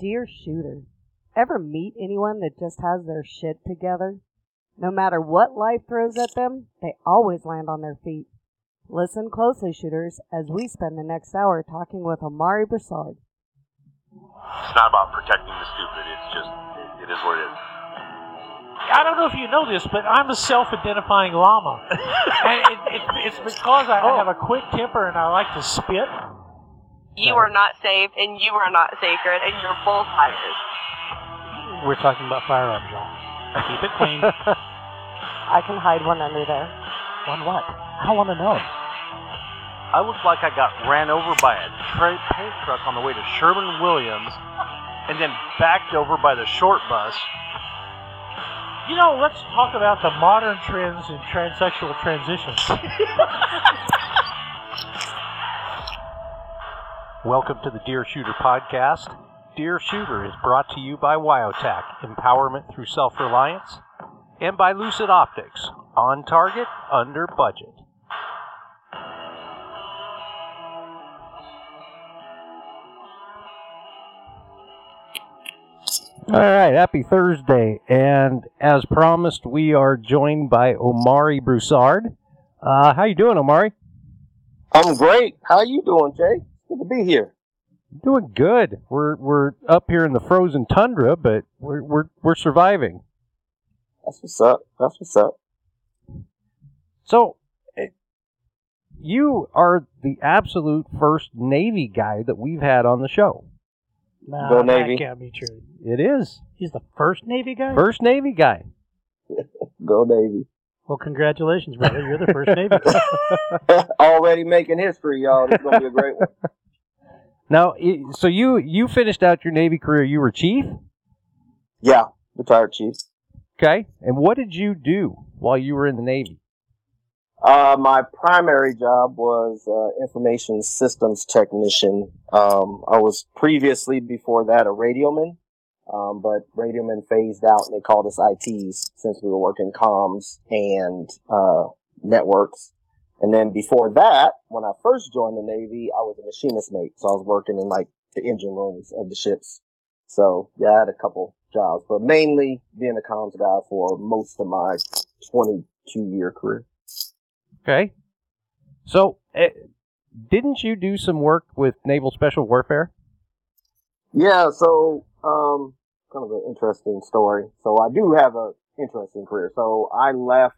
Dear shooter, ever meet anyone that just has their shit together? No matter what life throws at them, they always land on their feet. Listen closely, shooters, as we spend the next hour talking with Omari Broussard. It's not about protecting the stupid. It's just, it, it is what it is. I don't know if you know this, but I'm a self-identifying llama, and it, it, it's because I Oh. have a quick temper and I like to spit. You are not safe, and you are not sacred, and you're both liars. We're talking about firearms, y'all. Keep it clean. I can hide one under there. One what? I don't want to know. I looked like I got ran over by a tra- paint truck on the way to Sherman Williams, and then backed over by the short bus. You know, let's talk about the modern trends in transsexual transitions. Welcome to the Dear Shooter podcast. Dear Shooter is brought to you by Wyotac, empowerment through self-reliance, and by Lucid Optics, on target, under budget. All right, happy Thursday, and as promised, we are joined by Omari Broussard. Uh, how you doing, Omari? I'm great. How you doing, Jay? Good to be here. Doing good. We're we're up here in the frozen tundra, but we're we're we're surviving. That's what's up. That's what's up. So, eh, you are the absolute first Navy guy that we've had on the show. Nah, Go Navy. that can't be true. It is He's the first Navy guy? first Navy guy. Go Navy. Well, congratulations, brother. You're the first Navy guy. Already making history, y'all. This is gonna be a great one. Now, so you you finished out your Navy career. You were chief, Yeah, retired chief. okay? And what did you do while you were in the Navy? Uh, my primary job was uh, information systems technician. Um, I was previously before that a radioman, um, but radio radioman phased out and they called us ITs since we were working comms and uh, networks. And then before that, when I first joined the Navy, I was a machinist mate, so I was working in like the engine rooms of the ships. So yeah, I had a couple jobs, but mainly being a comms guy for most of my 22 year career. Okay, so eh, didn't you do some work with Naval Special Warfare? Yeah, so um kind of an interesting story. So I do have a interesting career. So I left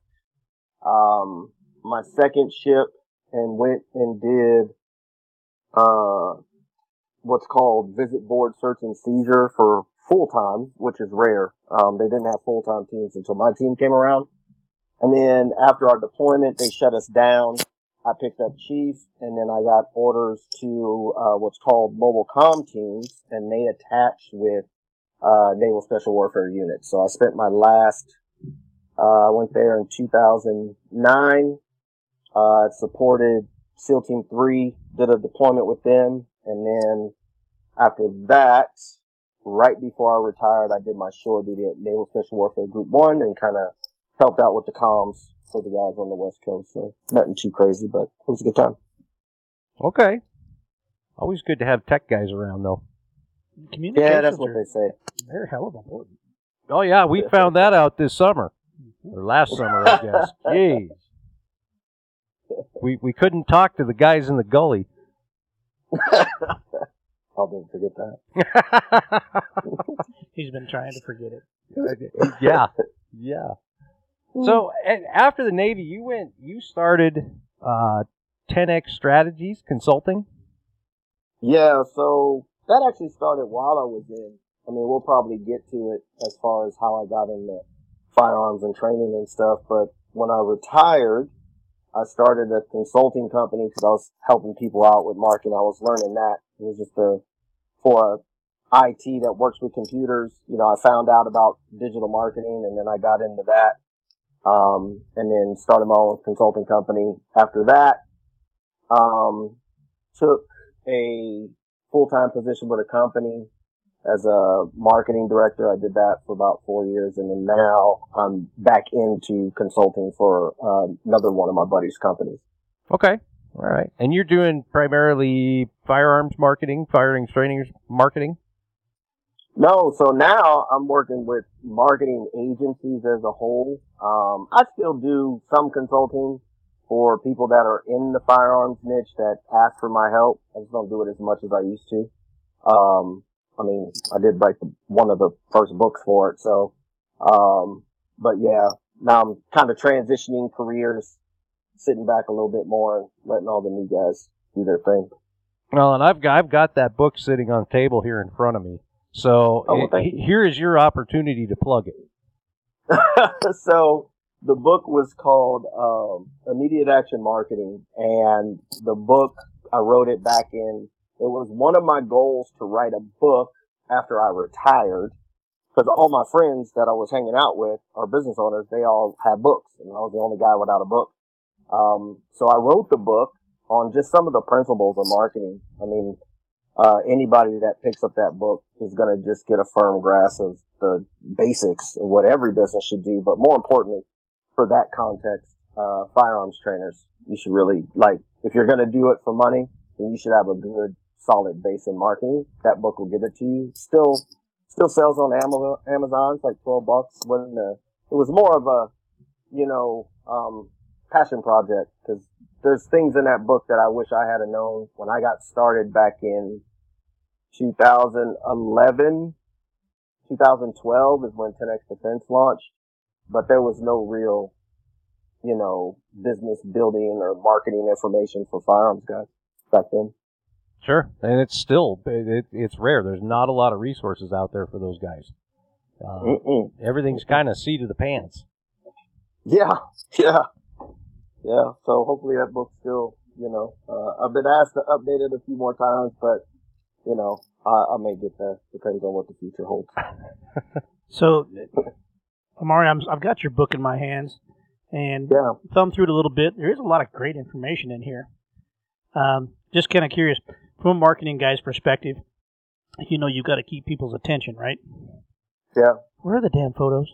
um my second ship and went and did uh what's called visit board search and seizure for full time, which is rare. Um they didn't have full time teams until my team came around. And then after our deployment they shut us down. I picked up chief and then I got orders to uh, what's called mobile comm teams and they attached with uh, naval special warfare units. So I spent my last, uh, I went there in 2009, uh, supported SEAL Team 3, did a deployment with them. And then after that, right before I retired, I did my shore duty at Naval Special Warfare Group 1 and kind of helped out with the comms for the guys on the West Coast. So nothing too crazy, but it was a good time. Okay, always good to have tech guys around, though. Communications Yeah, that's what are, they say. they're hell of important. Oh yeah, we found that out this summer or last summer, I guess. Jeez, we we couldn't talk to the guys in the gully. I'll never forget that. He's been trying to forget it. yeah, yeah. So and after the Navy, you went, you started uh, 10x Strategies Consulting. Yeah, so that actually started while I was in. I mean, we'll probably get to it as far as how I got into firearms and training and stuff. But when I retired, I started a consulting company because I was helping people out with marketing. I was learning that. It was just a, for IT that works with computers. You know, I found out about digital marketing and then I got into that. Um, and then started my own consulting company after that. Um, took a full-time position with a company as a marketing director. I did that for about four years, and then now I'm back into consulting for uh, another one of my buddies' companies. Okay, all right. And you're doing primarily firearms marketing, firing trainings marketing. No, so now I'm working with marketing agencies as a whole. Um, I still do some consulting for people that are in the firearms niche that ask for my help. I just don't do it as much as I used to. Um, I mean, I did write the, one of the first books for it, so, um, but yeah, now I'm kind of transitioning careers, sitting back a little bit more and letting all the new guys do their thing. Well, and I've got I've got that book sitting on the table here in front of me. So Oh, well, it- here is your opportunity to plug it. so the book was called um, Immediate Action Marketing, and the book I wrote it back in. It was one of my goals to write a book after I retired, because all my friends that I was hanging out with are business owners. They all had books, and I was the only guy without a book. Um, so I wrote the book on just some of the principles of marketing. I mean, uh, anybody that picks up that book is going to just get a firm grasp of the basics of what every business should do. But more importantly, for that context, uh, firearms trainers, you should really like, if you're going to do it for money, then you should have a good, solid base in marketing. That book will give it to you. Still, still sells on Amazon. Amazon. It's like 12 bucks. Wasn't a, it was more of a, you know, um, passion project because there's things in that book that I wish I had known when I got started back in 2011, 2012 is when 10x Defense launched, but there was no real, you know, business building or marketing information for firearms guys back then. Sure, and it's still it, it, it's rare. There's not a lot of resources out there for those guys. Uh, everything's kind of seat of the pants. Yeah, yeah, yeah. So hopefully that book still, you know, uh, I've been asked to update it a few more times, but you know, I, I may get there. Depends on what the future holds. So, Omari, I'm, I've got your book in my hands, and Yeah. thumb through it a little bit. There is a lot of great information in here. Um, just kind of curious, from a marketing guy's perspective, you know you've got to keep people's attention, right? Yeah. Where are the damn photos?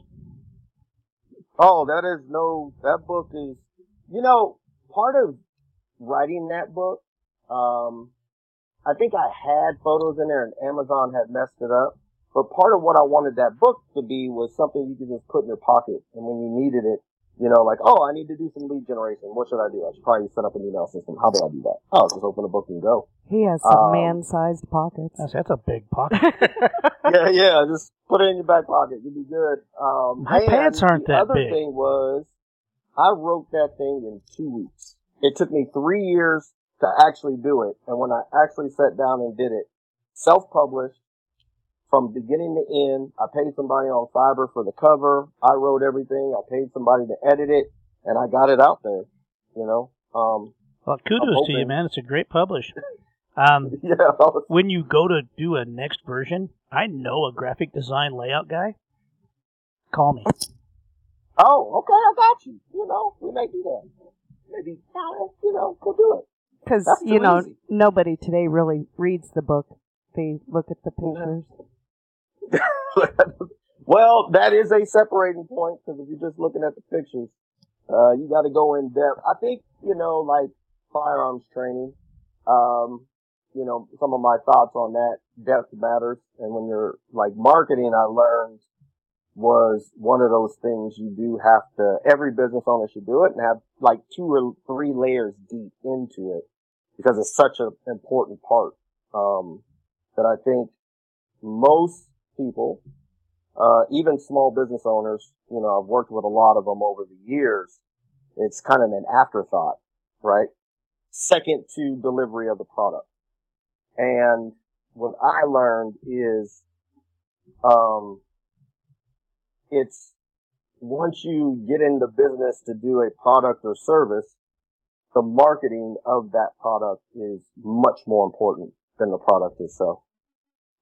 Oh, that is no, that book is, you know, part of writing that book, um, I think I had photos in there and Amazon had messed it up. But part of what I wanted that book to be was something you could just put in your pocket. And when you needed it, you know, like, oh, I need to do some lead generation. What should I do? I should probably set up an email system. How do I do that? Oh, just open a book and go. He has some Um, man-sized pockets. That's, that's a big pocket. yeah, yeah. Just put it in your back pocket. You'll be good. Um, My pants aren't that big. the that other big. thing was, I wrote that thing in two weeks. It took me three years to actually do it, and when I actually sat down and did it, self-published from beginning to end. I paid somebody on Fiverr for the cover. I wrote everything. I paid somebody to edit it, and I got it out there. You know. Um, well, kudos to you, man. It's a great publish. Um, yeah. Was- when you go to do a next version, I know a graphic design layout guy. Call me. Oh, okay. I got you. You know, we may do that. Maybe, you know, go do it. Because, you know, easy. nobody today really reads the book. They look at the pictures. well, that is a separating point because if you're just looking at the pictures, uh, you got to go in depth. I think you know, like firearms training. Um, you know, some of my thoughts on that depth matters. And when you're like marketing, I learned was one of those things you do have to. Every business owner should do it and have like two or three layers deep into it because it's such an important part. Um, that I think most people uh, even small business owners, you know, I've worked with a lot of them over the years. It's kind of an afterthought, right? Second to delivery of the product. And what I learned is, um, it's once you get into business to do a product or service, the marketing of that product is much more important than the product itself.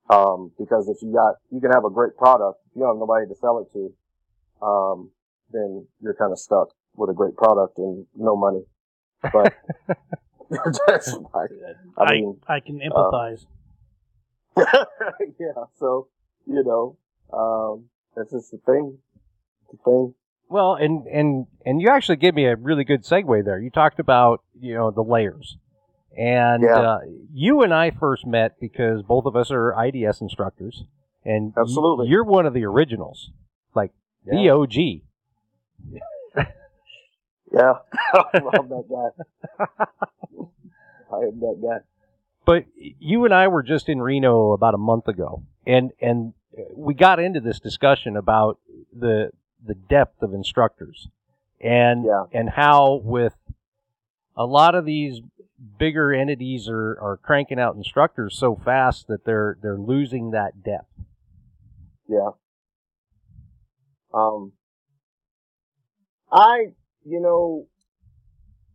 Um, because if you got, you can have a great product, if you don't have nobody to sell it to, um, then you're kind of stuck with a great product and no money. But that's like, I I, mean, I can empathize. yeah. So you know, um, that's just the thing. The thing. Well, and and and you actually gave me a really good segue there. You talked about you know the layers, and Yeah. uh, you and I first met because both of us are IDS instructors, and Absolutely. you're one of the originals, like the Yeah. OG. Yeah, I'm that guy. I am that guy. But you and I were just in Reno about a month ago, and and we got into this discussion about the the depth of instructors, and Yeah. and how with a lot of these bigger entities are, are cranking out instructors so fast that they're they're losing that depth. Yeah. Um, I, you know,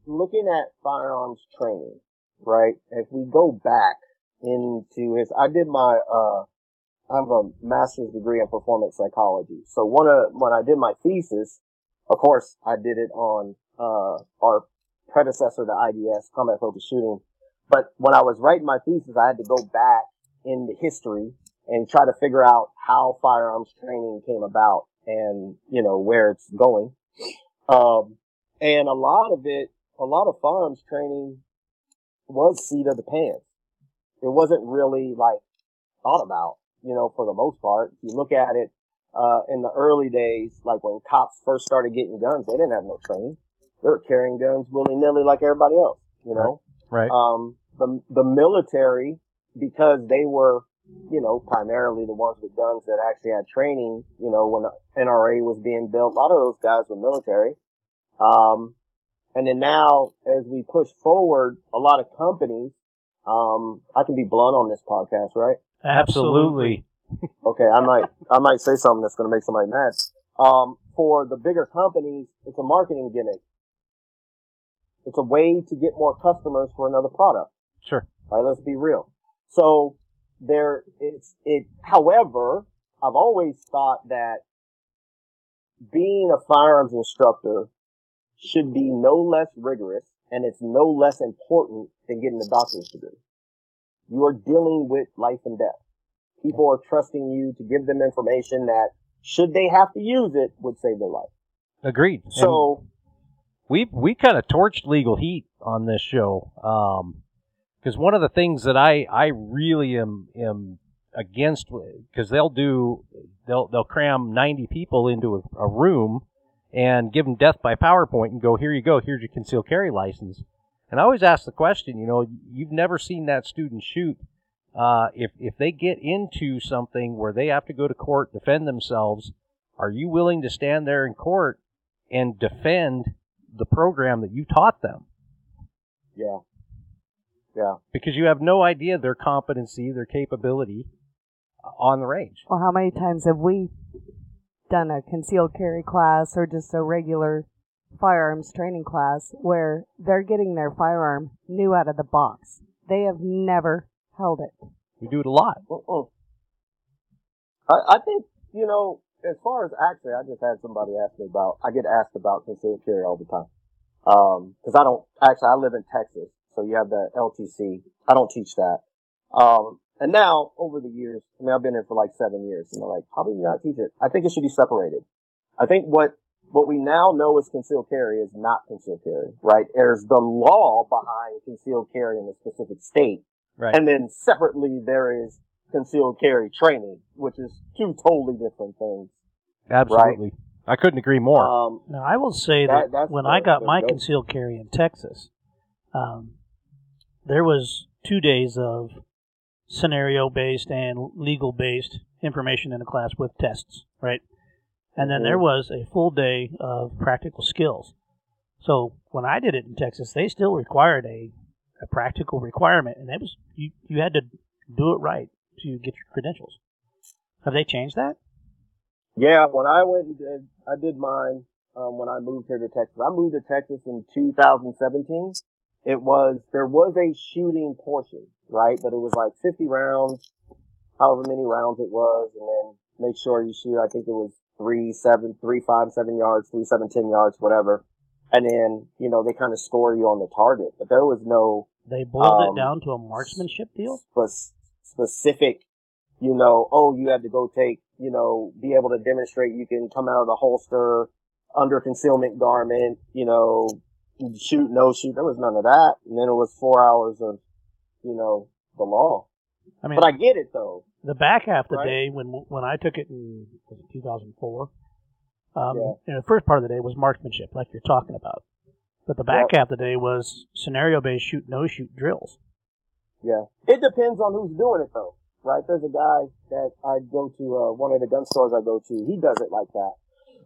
looking at firearms training, right? If we go back into his, I did my, uh, I have a master's degree in performance psychology. So one of, when I did my thesis, of course, I did it on, uh, our predecessor to IDS, combat focused shooting. But when I was writing my thesis, I had to go back in the history and try to figure out how firearms training came about and, you know, where it's going. Um, and a lot of it, a lot of firearms training was seat of the pants. It wasn't really like thought about, you know, for the most part. If you look at it, uh, in the early days, like when cops first started getting guns, they didn't have no training. They were carrying guns willy nilly like everybody else, you know? Right. um, the the military because they were you know primarily the ones with guns that actually had training. You know when the NRA was being built, a lot of those guys were military. Um, and then now as we push forward, a lot of companies. Um, I can be blunt on this podcast, right? Absolutely. Okay, I might I might say something that's going to make somebody mad. Um, for the bigger companies, it's a marketing gimmick. It's a way to get more customers for another product. Sure. Right, let's be real. So there it's it however, I've always thought that being a firearms instructor should be no less rigorous and it's no less important than getting a doctor's degree. You are dealing with life and death. People are trusting you to give them information that should they have to use it would save their life. Agreed. So we we kind of torched legal heat on this show because one of the things that I I really am am against because they'll do they'll they'll cram 90 people into a, a room and give them death by PowerPoint and go here you go here's your concealed carry license. And I always ask the question you know you've never seen that student shoot uh, if if they get into something where they have to go to court defend themselves are you willing to stand there in court and defend the program that you taught them yeah. Yeah. because you have no idea their competency, their capability uh, on the range. Well, how many times have we done a concealed carry class or just a regular firearms training class where they're getting their firearm new out of the box? They have never held it. We do it a lot. I, I think, you know, as far as actually, I just had somebody ask me about, I get asked about concealed carry all the time. Um, cause I don't, actually, I live in Texas, so you have the LTC. I don't teach that. Um, and now over the years, I mean, I've been here for like seven years and they're like, how do you not teach it? I think it should be separated. I think what, what we now know is concealed carry is not concealed carry, right? There's the law behind concealed carry in a specific state. Right. And then separately there is concealed carry training, which is two totally different things. Absolutely. I couldn't agree more. Um, Now, I will say That- that, when the- I got my dope. concealed carry in Texas, um, there was two days of scenario-based and legal-based information in the class with tests, right? And then there Mhm. was a full day of practical skills. So when I did it in Texas, they still required a, a practical requirement, and it was you, you had to do it right to get your credentials. Have they changed that? yeah, when I went and did, I did mine, um, when I moved here to Texas. I moved to Texas in 2017. It was, there was a shooting portion, right? But it was like 50 rounds, however many rounds it was, and then make sure you shoot, I think it was three, seven, three, five, seven yards, three, seven, ten yards, whatever. And then, you know, they kind of score you on the target, but there was no, They boiled Um, it down to a marksmanship deal. spe- specific, you know, oh, you had to go take, you know, be able to demonstrate you can come out of the holster under concealment garment, you know, shoot, no shoot. There was none of that. And then it was four hours of, you know, the law. I mean, But I get it though. The back half of the Right. day, when when I took it in was it 2004, um, Yeah. you know, the first part of the day was marksmanship, like you're talking about. But the back Yep. half of the day was scenario-based shoot, no shoot drills. Yeah. It depends on who's doing it though, right? There's a guy that I go to, uh, one of the gun stores I go to. He does it like that.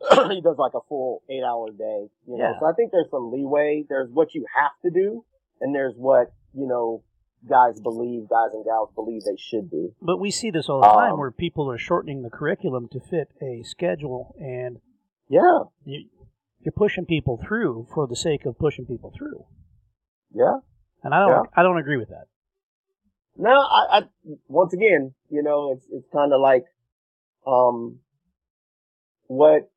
he does like a full eight hour day, you know. Yeah. So I think there's some leeway. There's what you have to do and there's what, you know, guys believe, guys and gals believe they should do. But we see this all the time, Um, where people are shortening the curriculum to fit a schedule, and Yeah. you, you're pushing people through for the sake of pushing people through. Yeah. And I don't, Yeah. I don't agree with that. No, I, I once again, you know, it's it's kind of like, um, what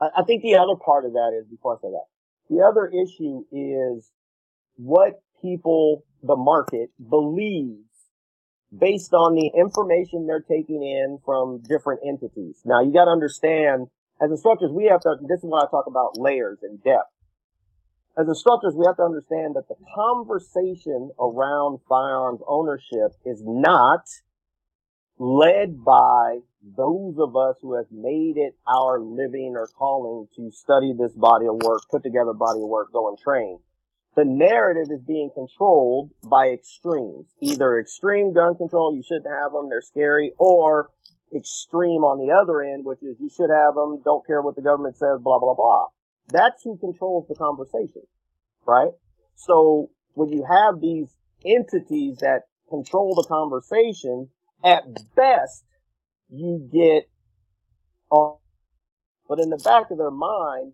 I, I think the other part of that is before I say that, the other issue is what people, the market believes based on the information they're taking in from different entities. Now you got to understand, as instructors, we have to. This is what I talk about layers and depth as instructors, we have to understand that the conversation around firearms ownership is not led by those of us who have made it our living or calling to study this body of work, put together body of work, go and train. The narrative is being controlled by extremes. Either extreme gun control, you shouldn't have them, they're scary, or extreme on the other end, which is you should have them, don't care what the government says, blah, blah, blah. That's who controls the conversation, right? So when you have these entities that control the conversation, at best, you get, uh, but in the back of their mind,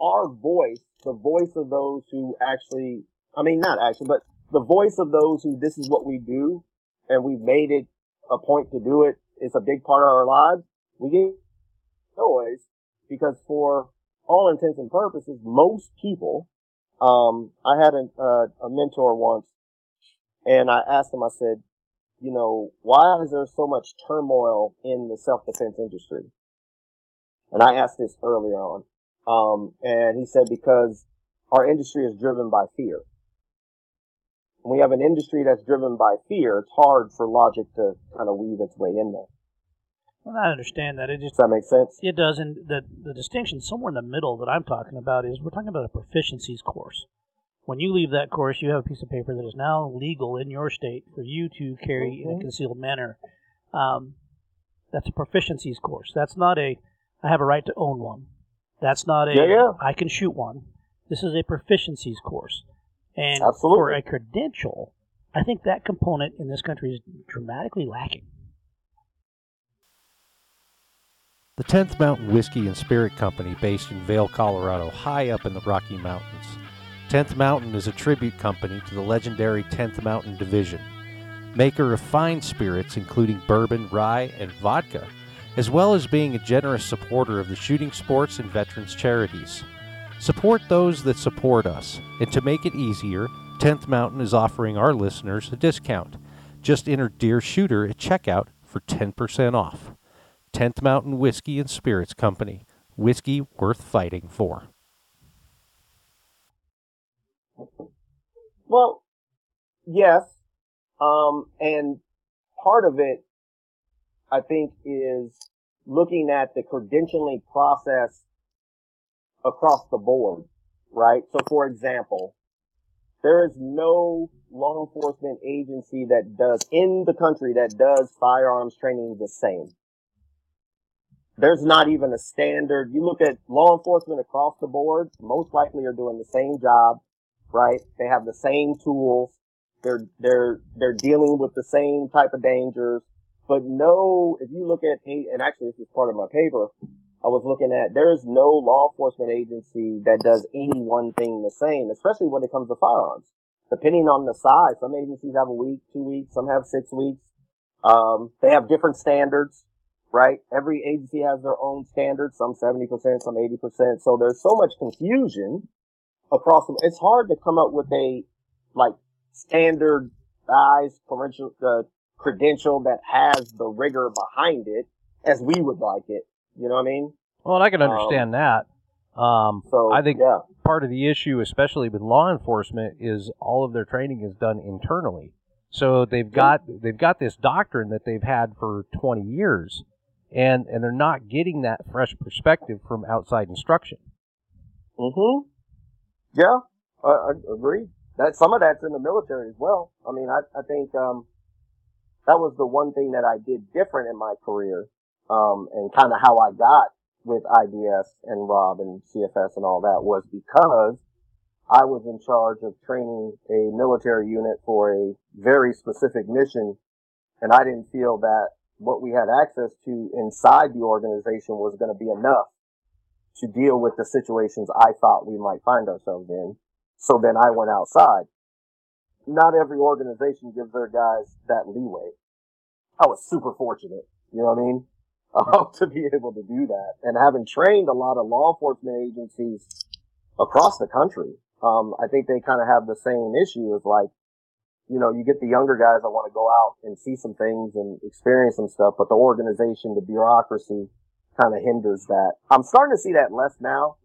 our voice, the voice of those who actually, I mean, not actually, but the voice of those who this is what we do, and we've made it a point to do it. It's a big part of our lives. We get noise because for all intents and purposes, most people, um, I had a, uh, a mentor once and I asked him, I said, you know, why is there so much turmoil in the self-defense industry? And I asked this earlier on. Um, and he said, because our industry is driven by fear. When we have an industry that's driven by fear, it's hard for logic to kind of weave its way in there. Well, I understand that. It just Does that make sense? It does, and the the distinction somewhere in the middle that I'm talking about is we're talking about a proficiencies course. When you leave that course, you have a piece of paper that is now legal in your state for you to carry in a Mhm. concealed manner. Um, that's a proficiencies course. That's not a I have a right to own one. That's not a Yeah, yeah. I can shoot one. This is a proficiencies course, and Absolutely. for a credential, I think that component in this country is dramatically lacking. The 10th Mountain Whiskey and Spirit Company, based in Vail, Colorado, high up in the Rocky Mountains. 10th Mountain is a tribute company to the legendary 10th Mountain Division, maker of fine spirits including bourbon, rye, and vodka, as well as being a generous supporter of the shooting sports and veterans charities. Support those that support us, and to make it easier, 10th Mountain is offering our listeners a discount. Just enter Dear Shooter at checkout for 10% off. 10th Mountain Whiskey and Spirits Company. Whiskey worth fighting for. Well, yes. Um, and part of it, I think, is looking at the credentialing process across the board, right? So for example, there is no law enforcement agency that does in the country that does firearms training the same. There's not even a standard. You look at law enforcement across the board, most likely are doing the same job, right? They have the same tools. They're, they're, they're dealing with the same type of dangers. But no, if you look at, and actually this is part of my paper, I was looking at, there is no law enforcement agency that does any one thing the same, especially when it comes to firearms. Depending on the size, some agencies have a week, two weeks, some have six weeks. Um, they have different standards, right? Every agency has their own standards, some 70%, some 80%. So there's so much confusion across them. It's hard to come up with a, like, standardized credential, uh, credential that has the rigor behind it as we would like it. You know what I mean? Well, and I can understand that. Um, So I think yeah, part of the issue, especially with law enforcement, is all of their training is done internally. So they've got they've got this doctrine that they've had for 20 years, and and they're not getting that fresh perspective from outside instruction. Mm-hmm. Yeah, I, I agree. That some of that's in the military as well. I mean, I I think um that was the one thing that I did different in my career, um, and kind of how I got with IDS and Rob and CFS and all that was because I was in charge of training a military unit for a very specific mission, and I didn't feel that what we had access to inside the organization was going to be enough to deal with the situations I thought we might find ourselves in. So then I went outside. Not every organization gives their guys that leeway. I was super fortunate, you know what I mean? Uh, to be able to do that. And having trained a lot of law enforcement agencies across the country, um, I think they kind of have the same issue as like, you know, you get the younger guys that want to go out and see some things and experience some stuff, but the organization, the bureaucracy kind of hinders that. I'm starting to see that less now.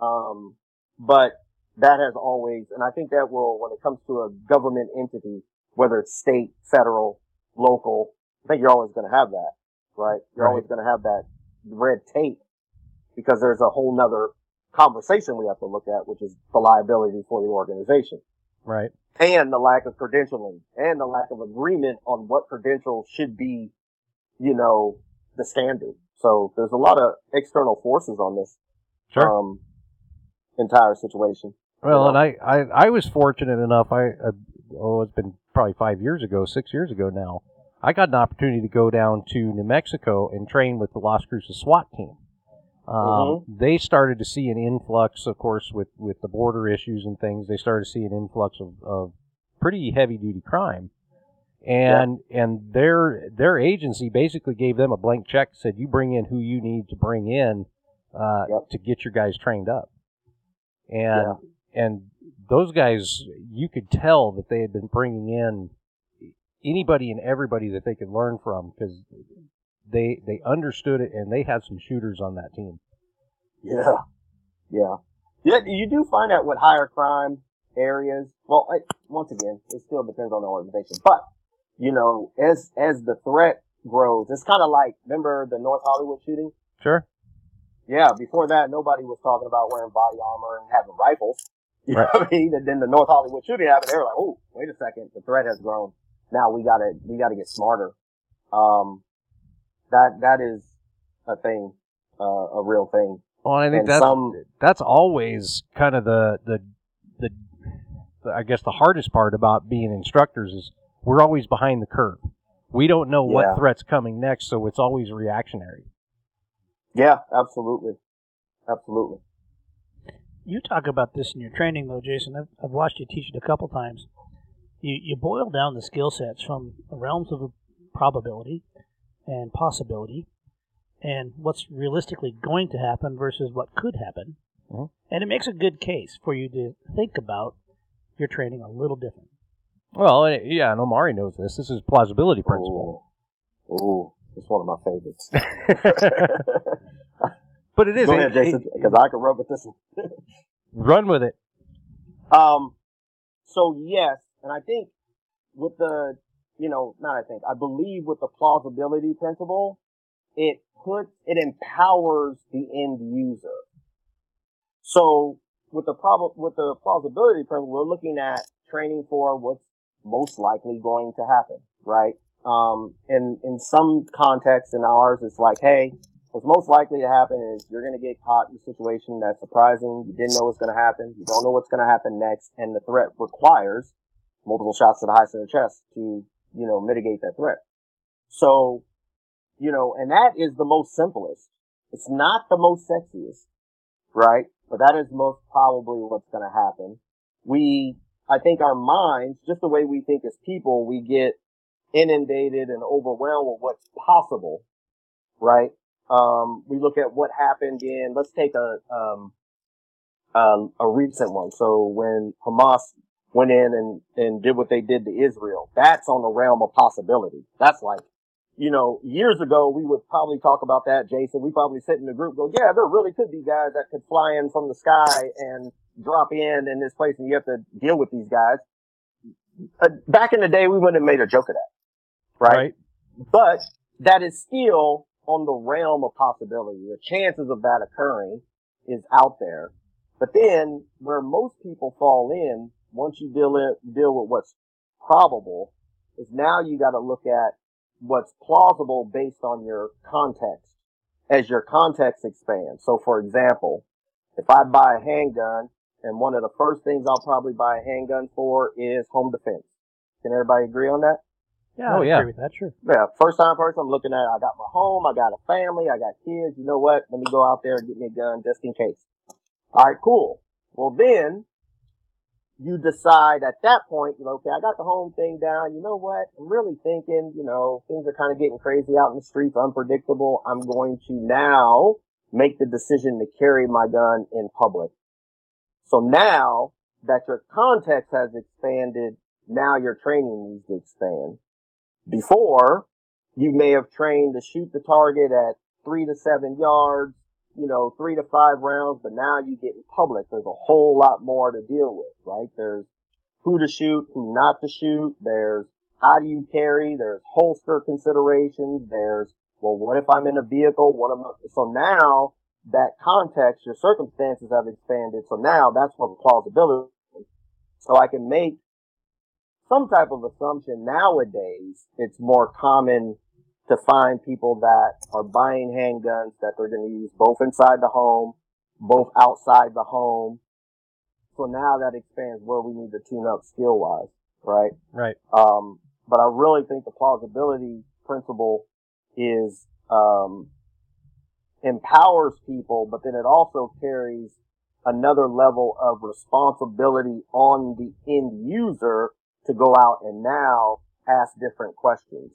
Um, but that has always, and I think that will, when it comes to a government entity, whether it's state, federal, local, I think you're always going to have that, right? You're Right. always going to have that red tape because there's a whole nother conversation we have to look at, which is the liability for the organization Right. And the lack of credentialing and the lack of agreement on what credentials should be, you know, the standard. So there's a lot of external forces on this, Sure. um, entire situation. Well, you and I, I, I was fortunate enough. I, uh, oh, it's been probably five years ago, six years ago now. I got an opportunity to go down to New Mexico and train with the Las Cruces SWAT team. Um, They started to see an influx, of course, with, with the border issues and things. They started to see an influx of, of pretty heavy duty crime, and and their their agency basically gave them a blank check. Said you bring in who you need to bring in uh, Yep. to get your guys trained up, and and those guys, you could tell that they had been bringing in anybody and everybody that they could learn from because they they understood it and they had some shooters on that team. Yeah. Yeah. Yeah, you do find out what higher crime areas. Well, it, once again, it still depends on the organization. But, you know, as, as the threat grows, it's kind of like, remember the North Hollywood shooting? Sure. Yeah, before that, nobody was talking about wearing body armor and having rifles. You know what I mean? And then the North Hollywood shooting happened. They were like, oh, wait a second. The threat has grown. Now we gotta, we gotta get smarter. Um, that, that is a thing, uh, a real thing. Well, I think And that's some, that's always kind of the, the the the I guess the hardest part about being instructors is we're always behind the curve. We don't know Yeah. what threat's coming next, so it's always reactionary. yeah, absolutely. Absolutely. You talk about this in your training, though, Jason. I've, I've watched you teach it a couple times. You you boil down the skill sets from realms of probability and possibility, and what's realistically going to happen versus what could happen, Mhm. and it makes a good case for you to think about your training a little different. Well, eh, yeah, and Omari knows this. This is plausibility principle. Ooh, Ooh, it's one of my favorites. But it is Go it- ahead, Jason, because I can run with this one. run with it. Um, so yes, and I think with the, you know, not I think, I believe with the plausibility principle, it puts, it empowers the end user. So with the problem, with the plausibility principle, we're looking at training for what's most likely going to happen, right? Um, and in some contexts in ours, it's like, hey, what's most likely to happen is you're going to get caught in a situation that's surprising. You didn't know what's going to happen. You don't know what's going to happen next. And the threat requires multiple shots to the high center chest to, you know, mitigate that threat. So, you know, and that is the most simplest. It's not the most sexiest, right? But that is most probably what's going to happen. We, I think our minds, just the way we think as people, we get inundated and overwhelmed with what's possible, right? Um, we look at what happened in, let's take a, um, um, a recent one. So when Hamas went in and, and did what they did to Israel, that's on the realm of possibility. That's like, you know, years ago, we would probably talk about that, Jason. We probably sit in the group, go, yeah, there really could be guys that could fly in from the sky and drop in in this place and you have to deal with these guys. uh, back in the day, we wouldn't have made a joke of that, right? But that is still on the realm of possibility. The chances of that occurring is out there. But then where most people fall in, once you deal in, deal with what's probable, is now you got to look at what's plausible based on your context as your context expands. So for example, if I buy a handgun and one of the first things I'll probably buy a handgun for is home defense. Can everybody agree on that? Yeah, Oh, I yeah. agree with that. Sure. Yeah, first time person, I'm looking at, I got my home, I got a family, I got kids, you know what? Let me go out there and get me a gun just in case. Alright, cool. Well then, you decide at that point, you know, okay, I got the home thing down, you know what? I'm really thinking, you know, things are kind of getting crazy out in the streets, unpredictable. I'm going to now make the decision to carry my gun in public. So now that your context has expanded, now your training needs to expand. Before, you may have trained to shoot the target at three to seven yards, you know, three to five rounds, but now you get in public. There's a whole lot more to deal with, right? There's who to shoot, who not to shoot. There's how do you carry? There's holster considerations. There's, well, what if I'm in a vehicle? What am I? So now that context, your circumstances have expanded. So now that's what plausibility. So I can make some type of assumption nowadays. It's more common to find people that are buying handguns that they're going to use both inside the home, both outside the home. So now that expands where we need to tune up skill wise, right? Right. Um, but I really think the plausibility principle is, um, empowers people, but then it also carries another level of responsibility on the end user to go out and now ask different questions.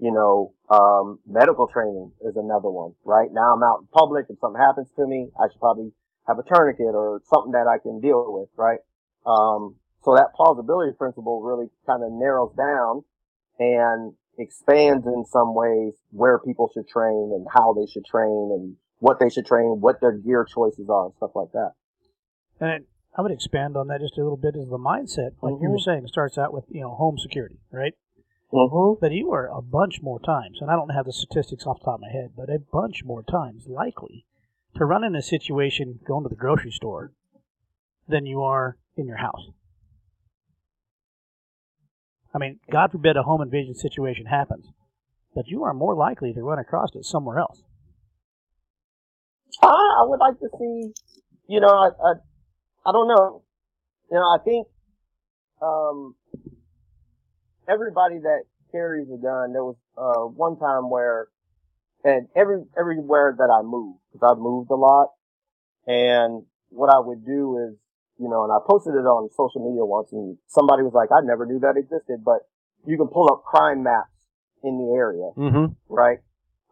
You know, um, medical training is another one, right? Now I'm out in public. If something happens to me, I should probably have a tourniquet or something that I can deal with, right? Um, so that plausibility principle really kind of narrows down and expands in some ways where people should train and how they should train and what they should train, what their gear choices are and stuff like that. And I would expand on that just a little bit as the mindset, like you were Mhm. saying, starts out with you know home security, right? Mm-hmm. But you are a bunch more times, and I don't have the statistics off the top of my head, but a bunch more times likely to run in a situation going to the grocery store than you are in your house. I mean, God forbid a home invasion situation happens, but you are more likely to run across it somewhere else. I, I would like to see, you know, I, I, I don't know. You know, I think, um, everybody that carries a gun, there was, uh, one time where, and every, everywhere that I moved, because I've moved a lot, and what I would do is, you know, and I posted it on social media once, and somebody was like, I never knew that existed, but you can pull up crime maps in the area Mm-hmm. right?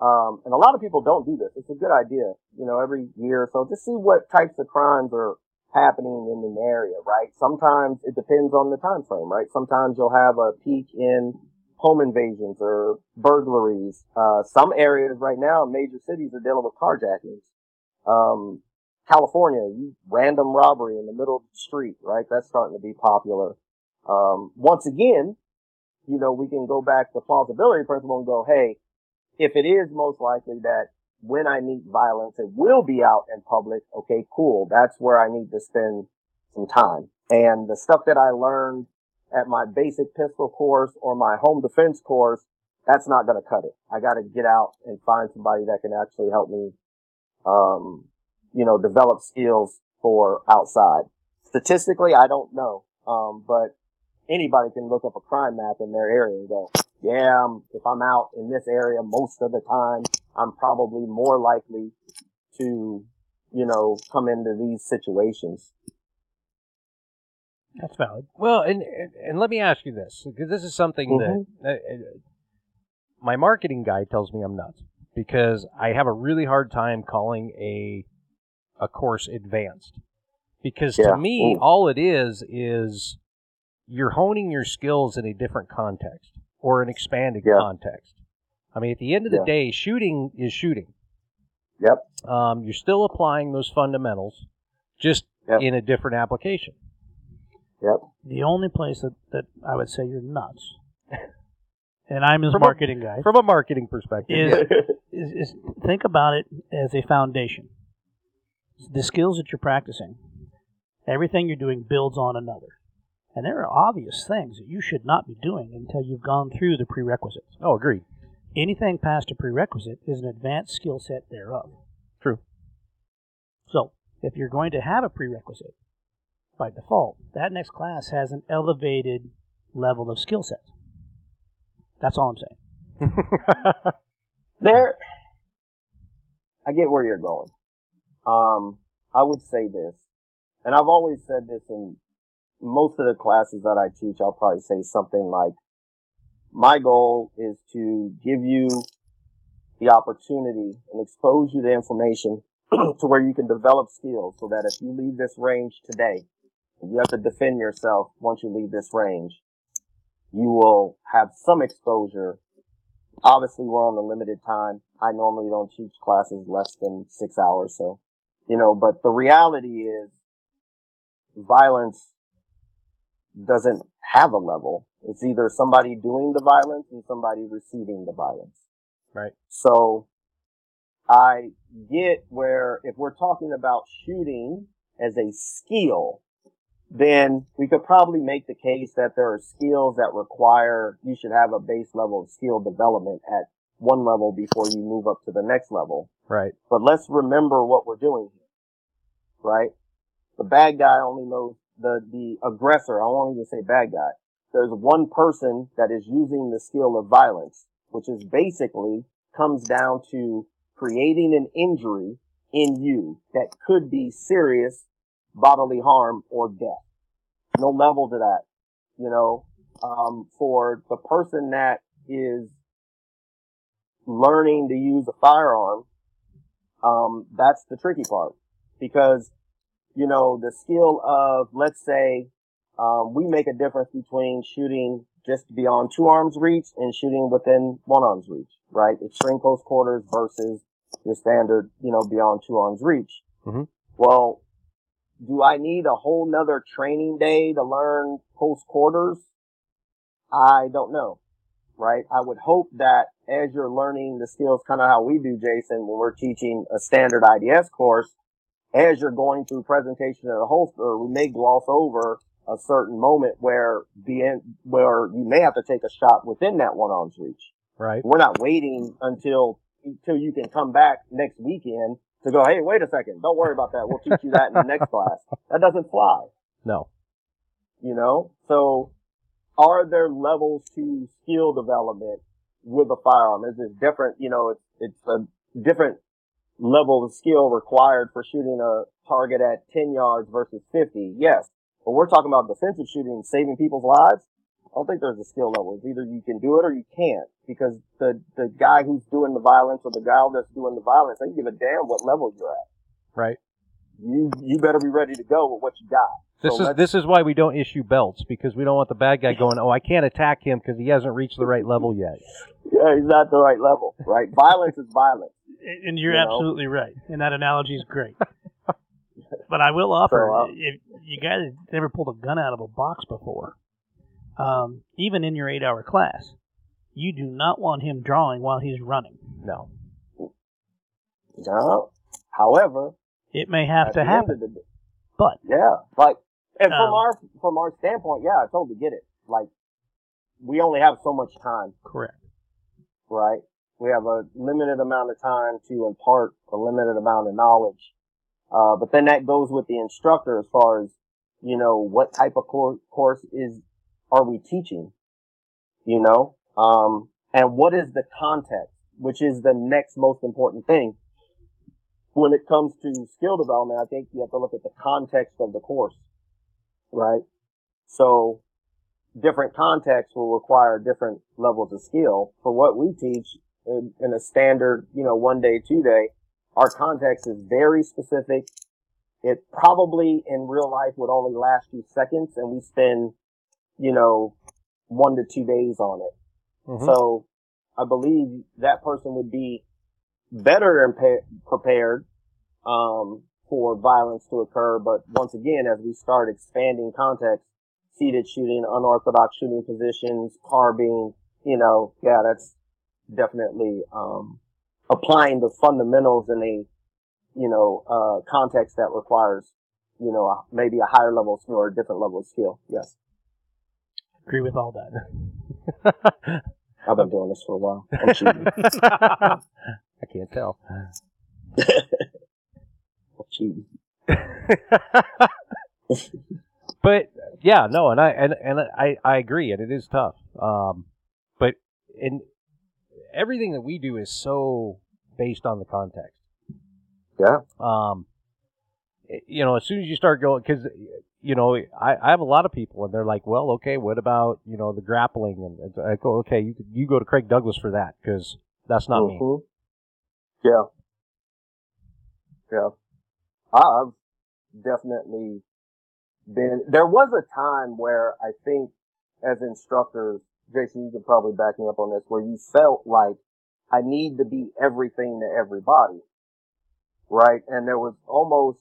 Um, and a lot of people don't do this. It's a good idea, you know, every year or so, just see what types of crimes are happening in an area, right? Sometimes it depends on the time frame, right? Sometimes you'll have a peak in home invasions or burglaries. Uh, some areas right now, major cities are dealing with carjackings. Um, California, you, random robbery in the middle of the street, right? That's starting to be popular. Um, once again, you know, we can go back to plausibility principle and go, hey, if it is most likely that when I meet violence, it will be out in public, okay, cool. That's where I need to spend some time. And the stuff that I learned at my basic pistol course or my home defense course, that's not going to cut it. I got to get out and find somebody that can actually help me, um, you know, develop skills for outside. Statistically, I don't know. Um, but anybody can look up a crime map in their area and go, yeah, um, if I'm out in this area most of the time, I'm probably more likely to, you know, come into these situations. That's valid. Well, and, and and let me ask you this because this is something that uh, uh, my marketing guy tells me I'm nuts because I have a really hard time calling a a course advanced because Yeah. to me all it is is you're honing your skills in a different context or an expanded Yeah. context. I mean, at the end of the Yeah. day, shooting is shooting. Yep. Um, you're still applying those fundamentals, just Yep. in a different application. Yep. The only place that, that I would say you're nuts, and I'm his From a- marketing guy, From a marketing perspective, is, is, is think about it as a foundation. The skills that you're practicing, everything you're doing builds on another. And there are obvious things that you should not be doing until you've gone through the prerequisites. Oh, agreed. Anything past a prerequisite is an advanced skill set thereof. True. So, if you're going to have a prerequisite, by default, that next class has an elevated level of skill set. That's all I'm saying. There, I get where you're going. Um, I would say this, and I've always said this in most of the classes that I teach. I'll probably say something like, "My goal is to give you the opportunity and expose you to information to where you can develop skills, so that if you leave this range today, you have to defend yourself once you leave this range, you will have some exposure obviously we're on a limited time. I normally don't teach classes less than six hours, so you know, but the reality is violence doesn't have a level. It's either somebody doing the violence and somebody receiving the violence. Right. So I get where if we're talking about shooting as a skill, then we could probably make the case that there are skills that require you should have a base level of skill development at one level before you move up to the next level. Right. But let's remember what we're doing here, right? The bad guy only knows the, the aggressor. I won't even say bad guy. There's one person that is using the skill of violence, which is basically comes down to creating an injury in you that could be serious bodily harm or death. No level to that, you know, um, for the person that is learning to use a firearm, um, that's the tricky part because, you know, the skill of, let's say, um, we make a difference between shooting just beyond two arms reach and shooting within one arm's reach, right? Extreme close quarters versus your standard, you know, beyond two arms reach. Mhm. Well, do I need a whole nother training day to learn close quarters? I don't know, right? I would hope that as you're learning the skills, kind of how we do, Jason, when we're teaching a standard IDS course, as you're going through presentation of the holster, we may gloss over a certain moment where the end, where you may have to take a shot within that one arm's reach. Right. We're not waiting until until you can come back next weekend to go, hey, wait a second, don't worry about that. We'll teach you that in the next class. That doesn't fly, No. you know? So are there levels to skill development with a firearm? Is it different? You know, it's, it's a different level of skill required for shooting a target at 10 yards versus 50. Yes. But we're talking about defensive shooting saving people's lives. I don't think there's a skill level. It's either you can do it or you can't because the, the guy who's doing the violence or the guy that's doing the violence, they give a damn what level you're at. Right. You, you better be ready to go with what you got. This So is this is why we don't issue belts because we don't want the bad guy going, "Oh, I can't attack him because he hasn't reached the right level yet." Yeah, he's not the right level, right? violence is violence. And you're You know? absolutely right. And that analogy is great. but I will offer, So, uh, if you guys have never pulled a gun out of a box before, um, even in your eight hour class, you do not want him drawing while he's running. No. No. However, It may have to happen, of the day- but yeah, like, and from Um, our from our standpoint, yeah, I totally get it. Like, we only have so much time, correct. right? We have a limited amount of time to impart a limited amount of knowledge. Uh, but then that goes with the instructor as far as, you know, what type of cour- course is, are we teaching? You know? Um, and what is the context, which is the next most important thing. When it comes to skill development, I think you have to look at the context of the course, right? So different contexts will require different levels of skill. For what we teach in, in a standard, you know, one day, two day, our context is very specific. It probably in real life would only last you seconds and we spend, you know, one to two days on it. Mhm. So I believe that person would be better impa- prepared um, for violence to occur. But once again, as we start expanding context, seated shooting, unorthodox shooting positions, carbine, you know, yeah, that's definitely, um, applying the fundamentals in a, you know, uh, context that requires, you know, a- maybe a higher level of skill or a different level of skill. Yes. Agree with all that. I've been doing this for a while. I'm. I can't tell. Cheating. but yeah, no, and I and and I I agree, and it is tough. Um, but in everything that we do is so based on the context. Yeah. Um, you know, as soon as you start going, because you know, I, I have a lot of people, and they're like, "Well, okay, what about you know the grappling?" And it's- I go, "Okay, you you go to Craig Douglas for that because that's not me." Mhm. Yeah. Yeah. I've definitely been, there was a time where I think as instructors, Jason, you could probably back me up on this, where you felt like I need to be everything to everybody. Right? And there was almost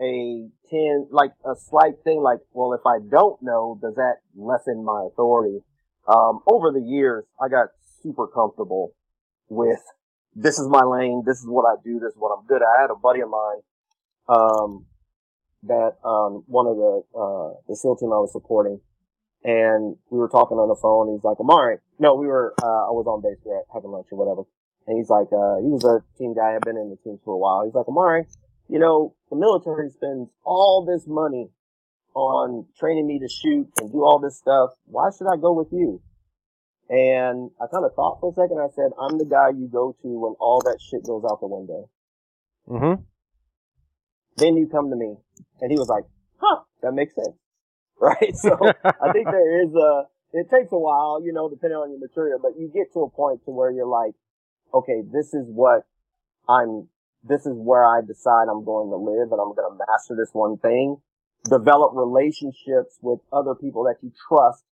a 10, like a slight thing like, well, if I don't know, does that lessen my authority? Um, over the years, I got super comfortable with this is my lane. This is what I do. This is what I'm good at. I had a buddy of mine, um, that, um, one of the, uh, the SEAL team I was supporting and we were talking on the phone. He's like, Omari, no, we were, uh, I was on base there having lunch or whatever. And he's like, uh, he was a team guy. I've been in the team for a while. He's like, Omari, you know, the military spends all this money on training me to shoot and do all this stuff. Why should I go with you? And I kind of thought for a second. I said, I'm the guy you go to when all that shit goes out the window. Mm-hmm. Then you come to me. And he was like, huh, that makes sense. Right? So I think there is a, it takes a while, you know, depending on your material, but you get to a point to where you're like, okay, this is what I'm, this is where I decide I'm going to live and I'm going to master this one thing. Develop relationships with other people that you trust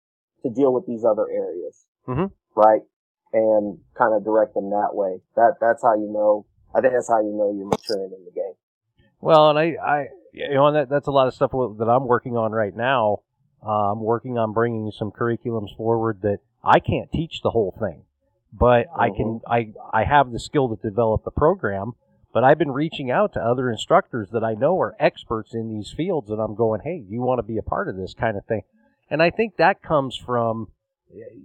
to deal with these other areas. Mhm. Right? And kind of direct them that way. That, that's how you know, I think that's how you know you're maturing in the game. Well, and I, I, you know, and that, that's a lot of stuff that I'm working on right now. Uh, I'm working on bringing some curriculums forward that I can't teach the whole thing, but I can, I, I have the skill to develop the program. But I've been reaching out to other instructors that I know are experts in these fields, and I'm going, hey, you want to be a part of this kind of thing? And I think that comes from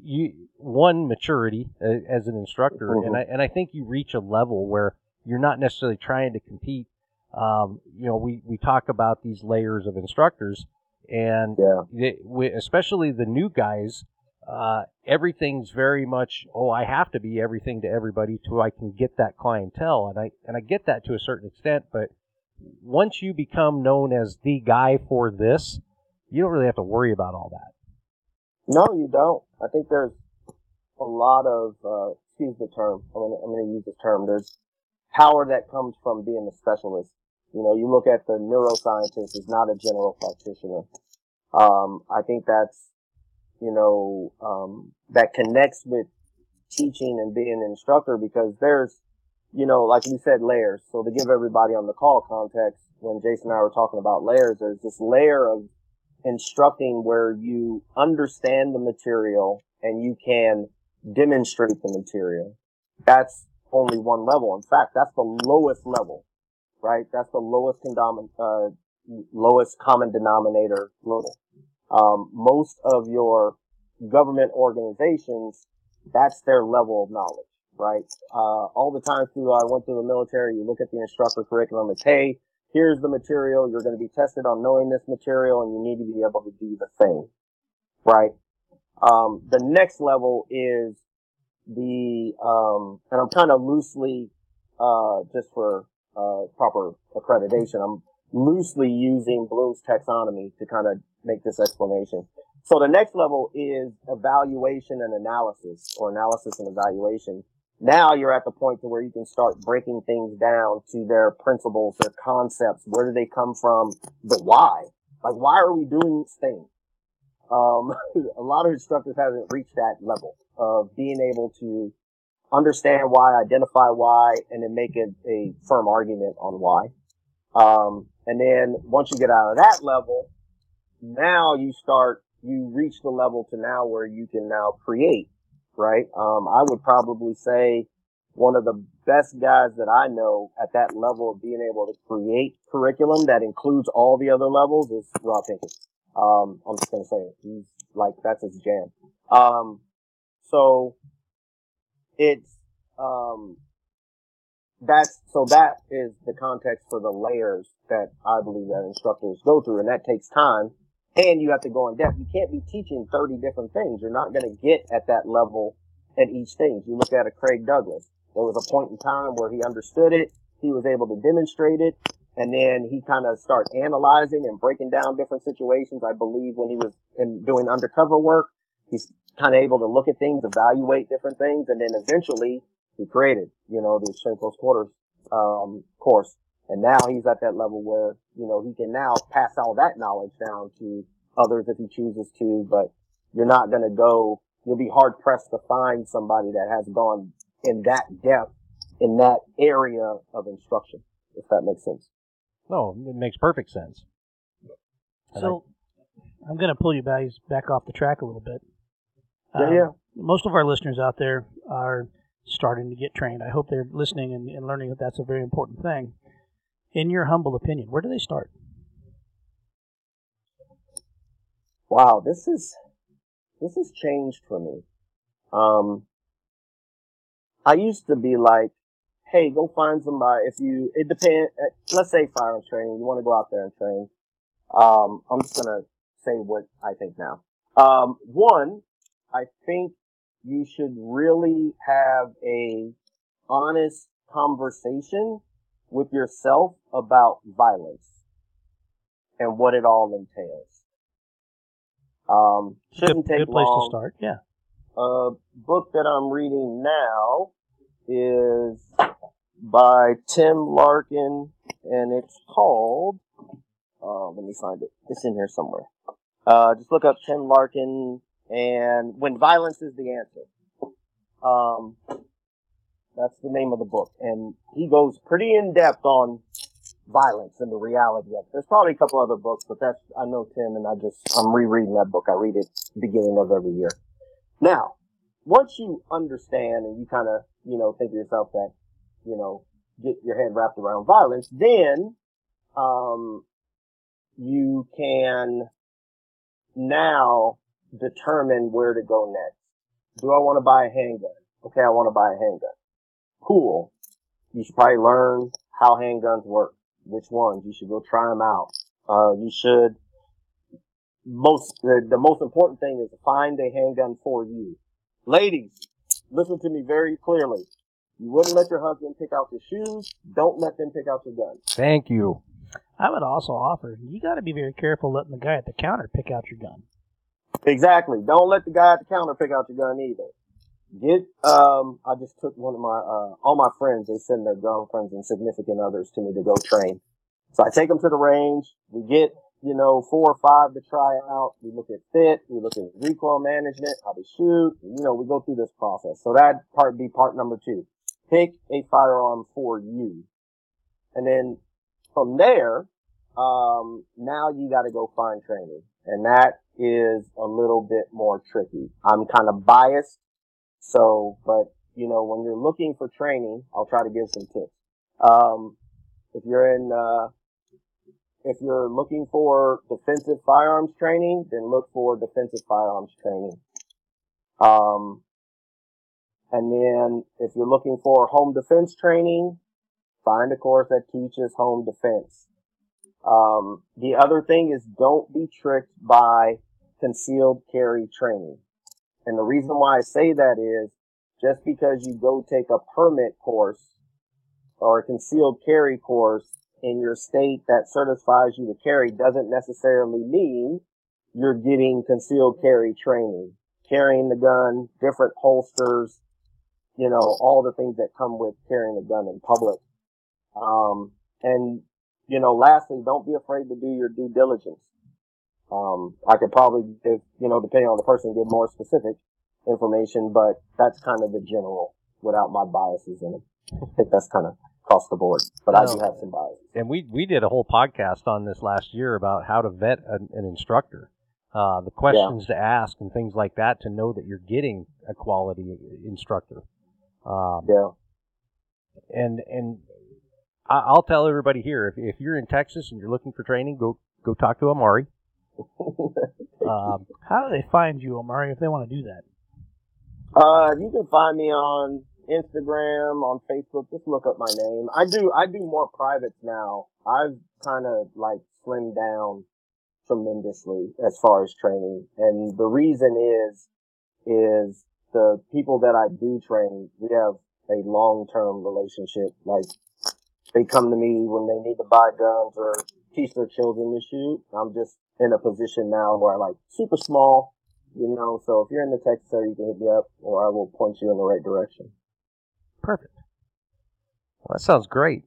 you one maturity uh, as an instructor, and I and I think you reach a level where you're not necessarily trying to compete um, you know, we, we talk about these layers of instructors, and Yeah. they, we, especially the new guys, uh, everything's very much, oh, I have to be everything to everybody to I can get that clientele, and I and I get that to a certain extent, but once you become known as the guy for this, you don't really have to worry about all that. No, you don't. I think there's a lot of, uh, excuse the term, I'm I'm gonna use this term, there's power that comes from being a specialist. You know, you look at the neuroscientist is not a general practitioner. Um, I think that's, you know, um, that connects with teaching and being an instructor because there's, you know, like we said, layers. So to give everybody on the call context, when Jason and I were talking about layers, there's this layer of instructing where you understand the material and you can demonstrate the material. That's only one level. In fact, that's the lowest level, right? That's the lowest uh, lowest common denominator level. Um, most of your government organizations, that's their level of knowledge, right? Uh, all the time through, I went through the military, you look at the instructor curriculum, it's, hey, here's the material, you're going to be tested on knowing this material, and you need to be able to do the thing, right? Um, the next level is the, um, and I'm kind of loosely, uh, just for, uh, proper accreditation, I'm loosely using Bloom's taxonomy to kind of make this explanation. So the next level is evaluation and analysis, or analysis and evaluation. Now you're at the point to where you can start breaking things down to their principles, their concepts. Where do they come from? The why. Like, why are we doing this thing? Um, a lot of instructors haven't reached that level of being able to understand why, identify why, and then make a, a firm argument on why. Um, and then once you get out of that level, now you start you reach the level to now where you can now create, right? Um, I would probably say one of the best guys that I know at that level of being able to create curriculum that includes all the other levels is Rob Pincus. Um, I'm just gonna say it. He's like, that's his jam. Um, so it's, um, that's, so that is the context for the layers that I believe that instructors go through and that takes time and you have to go in depth. You can't be teaching 30 different things. You're not going to get at that level at each thing. You look at a Craig Douglas. There was a point in time where he understood it. He was able to demonstrate it. And then he kind of start analyzing and breaking down different situations. I believe when he was in doing undercover work, he's kind of able to look at things, evaluate different things, and then eventually he created, you know, the extreme close quarters um, course. And now he's at that level where, you know, he can now pass all that knowledge down to others if he chooses to, but you're not going to go, you'll be hard pressed to find somebody that has gone in that depth in that area of instruction, if that makes sense. No, it makes perfect sense. And So I'm going to pull you guys back off the track a little bit. Yeah, Um, yeah. Most of our listeners out there are starting to get trained. I hope they're listening and, and learning that that's a very important thing. In your humble opinion, where do they start? Wow, this is, this has changed for me. Um, I used to be like, hey, go find somebody. If you, it depends. Let's say firearms training. You want to go out there and train. Um, I'm just gonna say what I think now. Um, one, I think you should really have a honest conversation with yourself about violence and what it all entails. Um, shouldn't good, take good place long to start. Yeah. A book that I'm reading now is by Tim Larkin, and it's called. Uh, let me find it. It's in here somewhere. Uh, just look up Tim Larkin and When Violence is the Answer. Um, that's the name of the book, and he goes pretty in depth on violence and the reality of it. There's probably a couple other books, but that's I know Tim, and I just I'm rereading that book. I read it beginning of every year. Now, once you understand and you kind of, you know, think to yourself that, you know, get your head wrapped around violence, then, um, you can now determine where to go next. Do I want to buy a handgun? Okay, I want to buy a handgun. Cool. You should probably learn how handguns work. Which ones? You should go try them out. Uh, you should most the, the most important thing is to find a handgun for you. Ladies, listen to me very clearly. You wouldn't let your husband pick out your shoes. Don't let them pick out your gun. Thank you. I would also offer you got to be very careful letting the guy at the counter pick out your gun. Exactly. Don't let the guy at the counter pick out your gun either. Get um I just took one of my uh all my friends, they send their girlfriends and significant others to me to go train. So I take them to the range, we get, you know, four or five to try out, we look at fit, we look at recoil management, how to shoot, you know, we go through this process. So that part be part number two. Pick a firearm for you. And then from there, um, now you got to go find training, and that is a little bit more tricky. I'm kind of biased, so, but you know, when you're looking for training, I'll try to give some tips. Um, if you're in, uh, if you're looking for defensive firearms training, then look for defensive firearms training. Um, and then if you're looking for home defense training, find a course that teaches home defense. Um, the other thing is don't be tricked by concealed carry training. And the reason why I say that is just because you go take a permit course or a concealed carry course in your state that certifies you to carry doesn't necessarily mean you're getting concealed carry training. Carrying the gun, different holsters, you know, all the things that come with carrying a gun in public. Um, and, you know, lastly, don't be afraid to do your due diligence. Um, I could probably give, you know, depending on the person, give more specific information, but that's kind of the general without my biases in it. I think that's kind of across the board, but I do have some biases. And we we did a whole podcast on this last year about how to vet an, an instructor. uh, the questions to ask, and things like that to know that you're getting a quality instructor. Um, Yeah. and and I- I'll tell everybody here if, if you're in Texas and you're looking for training, go go talk to Omari. Um, How do they find you, Omari, if they want to do that? Uh, you can find me on Instagram, on Facebook. Just look up my name. I do, I do more privates now. I've kind of like slimmed down tremendously as far as training. And the reason is, is the people that I do train, we have a long-term relationship. Like they come to me when they need to buy guns or teach their children to shoot. I'm just in a position now where I'm like super small, you know, so if you're in the Texas area, you can hit me up or I will point you in the right direction. Perfect. Well, that sounds great.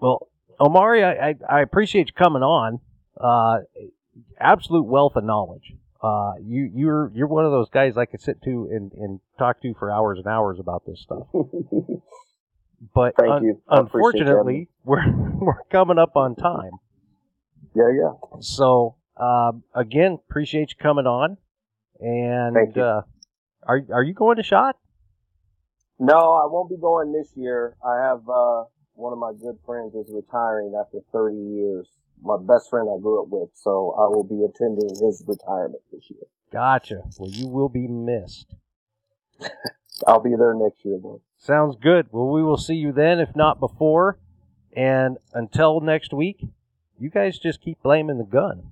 Well, Omari, I, I, I appreciate you coming on. Uh, absolute wealth of knowledge. Uh, you you're you're one of those guys I could sit to and, and talk to for hours and hours about this stuff. But Thank un- unfortunately, we're we're coming up on time. Yeah, yeah. So um, again, appreciate you coming on. And Thank you. uh, are are you going to shot? No, I won't be going this year. I have, uh, one of my good friends is retiring after 30 years. My best friend I grew up with, so I will be attending his retirement this year. Gotcha. Well, you will be missed. I'll be there next year though. Sounds good. Well, we will see you then, if not before. And until next week, you guys just keep blaming the gun.